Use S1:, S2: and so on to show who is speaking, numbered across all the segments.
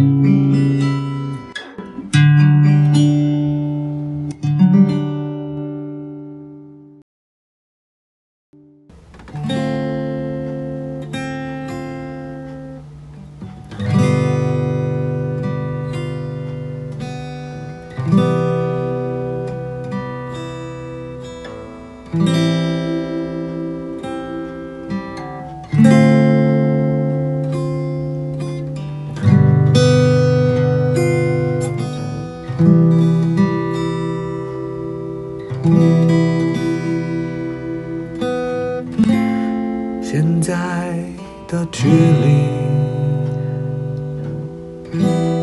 S1: 现的距离，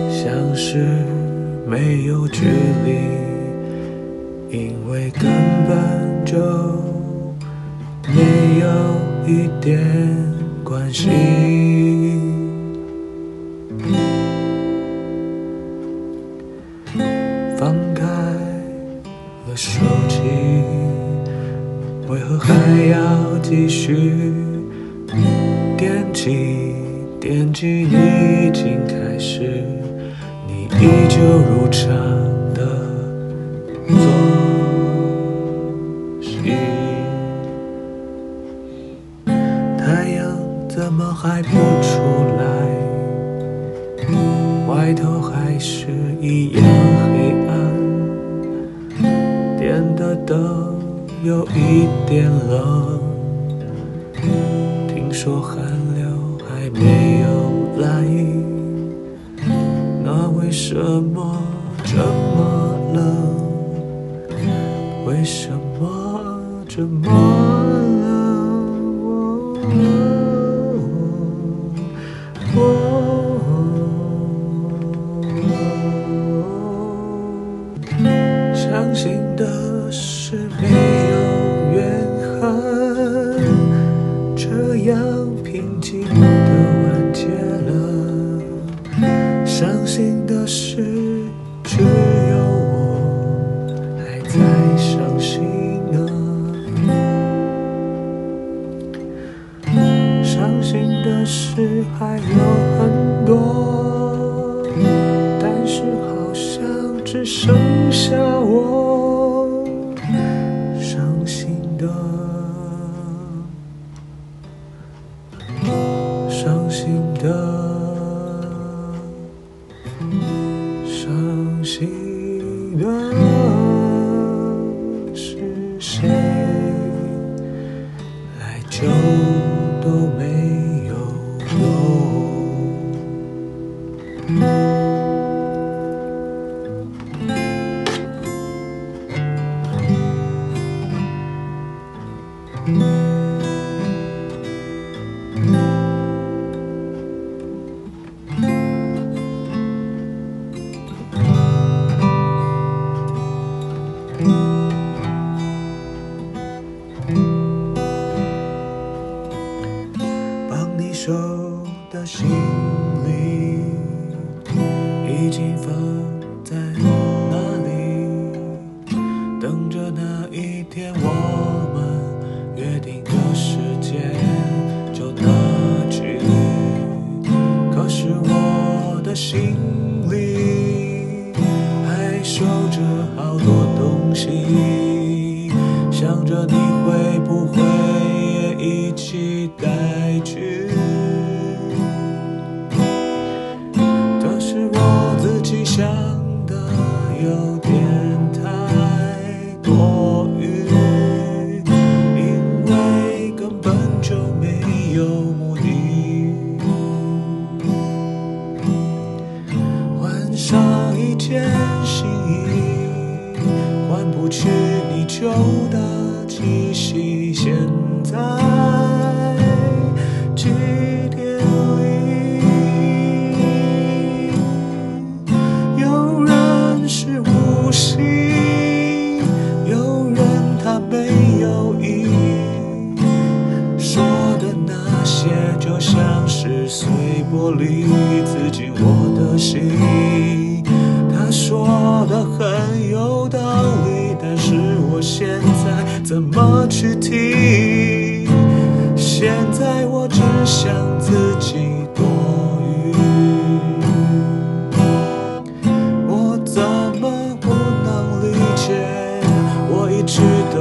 S1: 像是没有距离，因为根本就没有一点关系。放开了手机，为何还要继续？惦记，惦记，已经开始，你依旧如常的作息。太阳怎么还不出来？外头还是一样黑暗，点的灯有一点冷。听说寒流还没有来，那为什么这么冷？为什么这么伤心的事。对手的行李已经放在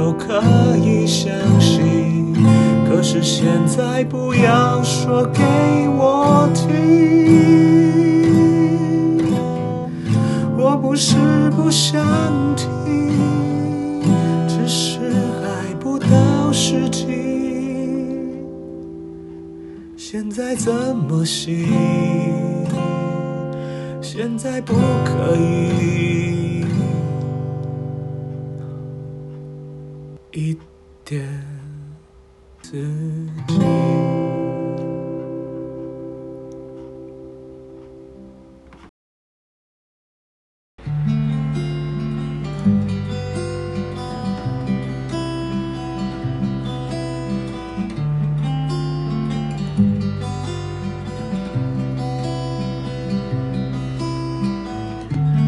S1: 都可以相信。可是现在不要说给我听，我不是不想听，只是还不到时机。现在怎么行？现在不可以一点。自己。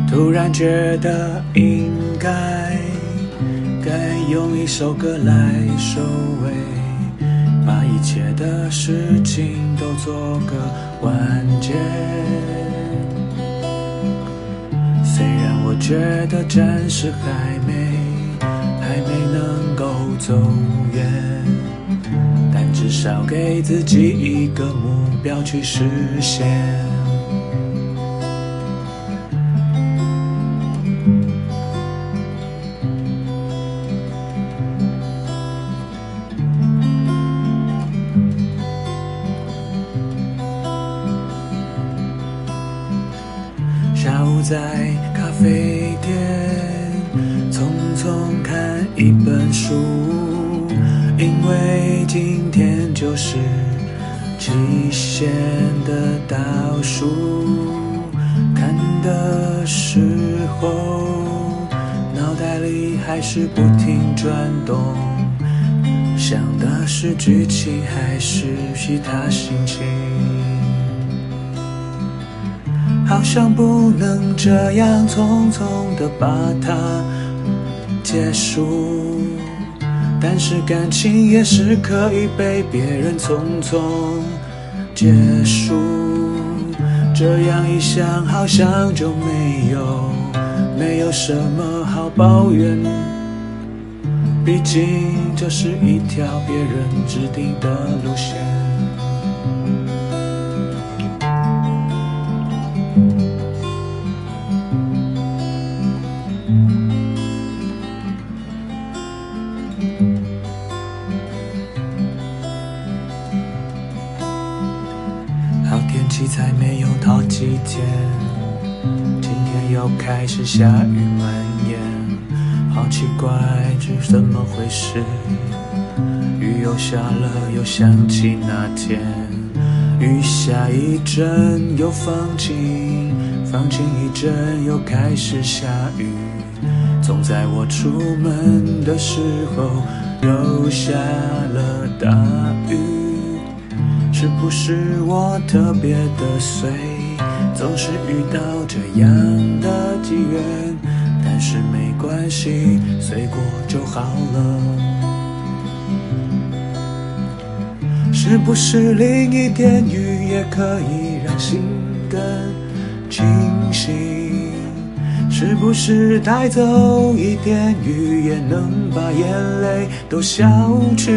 S1: 突然觉得应该一首歌来收尾。把一切的事情都做个完结。虽然我觉得暂时还没，还没能够走远，但至少给自己一个目标去实现。咖啡店匆匆看一本书，因为今天就是期限的倒数。看的时候，脑袋里还是不停转动，想的是剧情还是其他心情。好像不能这样匆匆的把它结束，但是感情也是可以被别人匆匆结束。这样一想，好像就没有没有什么好抱怨，毕竟这是一条别人制定的路线。气才没有到几天，今天又开始下雨蔓延，好奇怪，这是怎么回事？雨又下了，又想起那天，雨下一阵又放晴，放晴一阵又开始下雨，总在我出门的时候又下了大雨。是不是我特别的衰总是遇到这样的机缘，但是没关系，随过就好了。是不是淋一点雨也可以让心更清晰？是不是带走一点雨也能把眼泪都消去？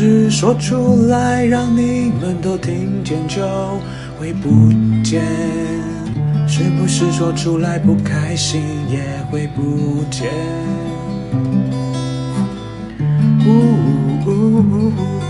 S1: 是说出来让你们都听见就会不见？是不是说出来不开心也会不见？呜呜呜呜呜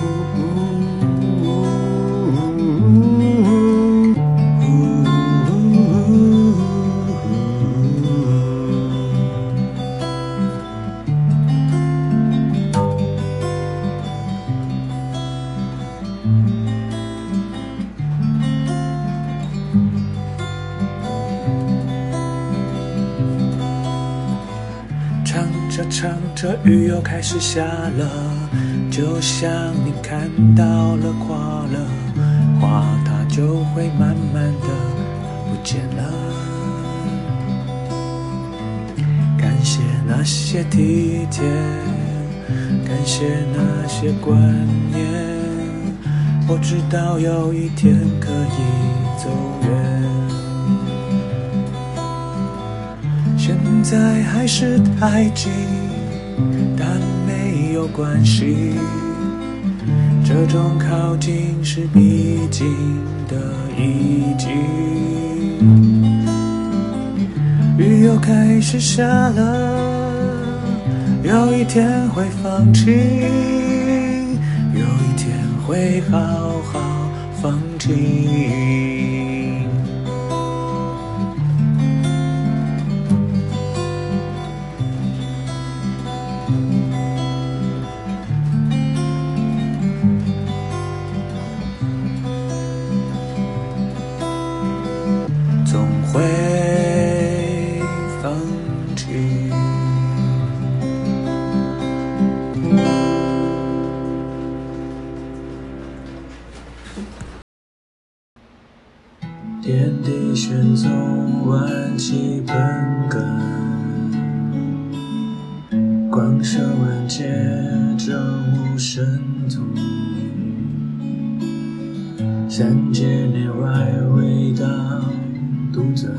S1: 唱着雨又开始下了，就像你看到了花了，花它就会慢慢的不见了。感谢那些体贴，感谢那些观念，我知道有一天可以走远。现在还是太近。但没有关系，这种靠近是必经的意境。雨又开始下了，有一天会放晴，有一天会好好放晴。广设万界，正悟神通。三界内外，唯道独尊。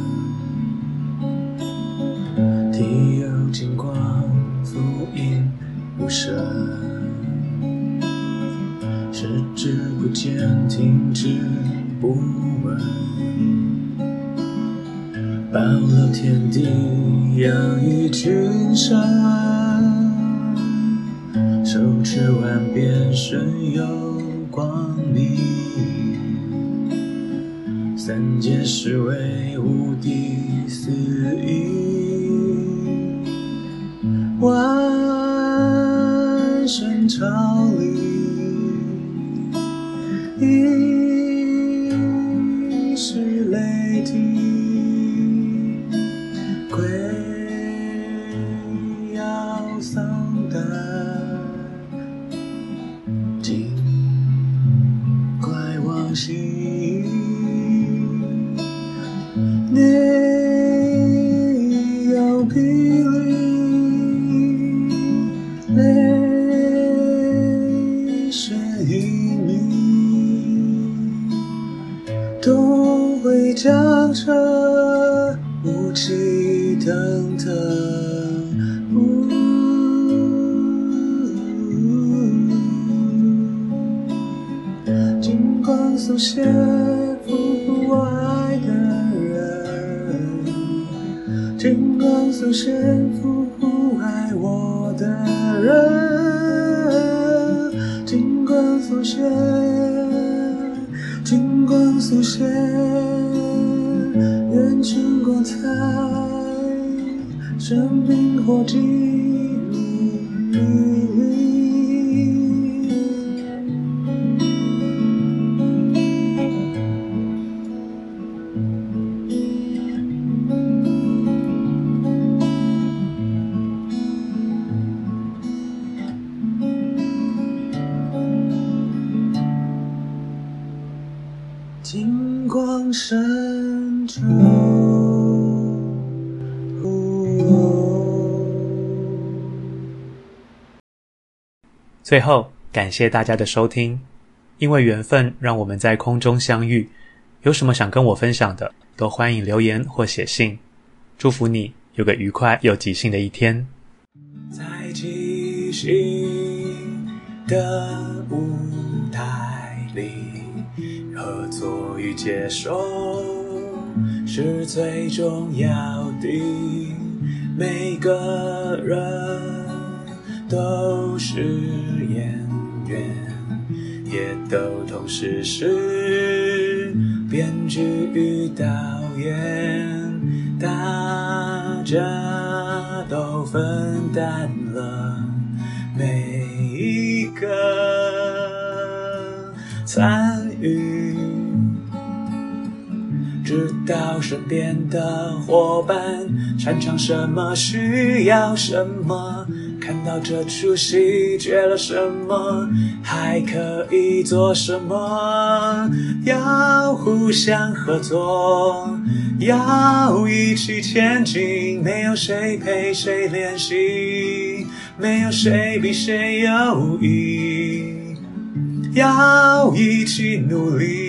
S1: 手持万变，身有光明。三界是为无敌四应，万神朝礼。You. 金光速现，复护爱我的人，金光速现，金光速现。愿情光彩，生命火进
S2: 最后感谢大家的收听。因为缘分让我们在空中相遇有什么想跟我分享的都欢迎留言或写信。祝福你有个愉快又即兴的一天。
S1: 在即兴的舞接受是最重要的。每个人都是演员，也都同时是编剧与导演，大家都分担知道身边的伙伴擅长什么，需要什么。看到这出戏缺了什么，还可以做什么？要互相合作，要一起前进。没有谁陪谁练习，没有谁比谁优异。要一起努力，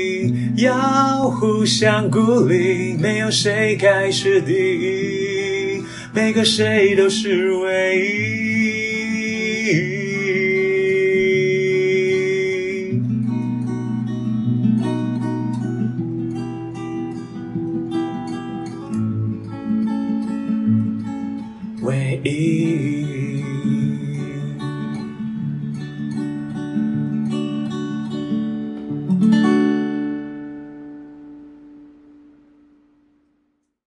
S1: 要互相鼓励，没有谁开始第一，每个谁都是唯一。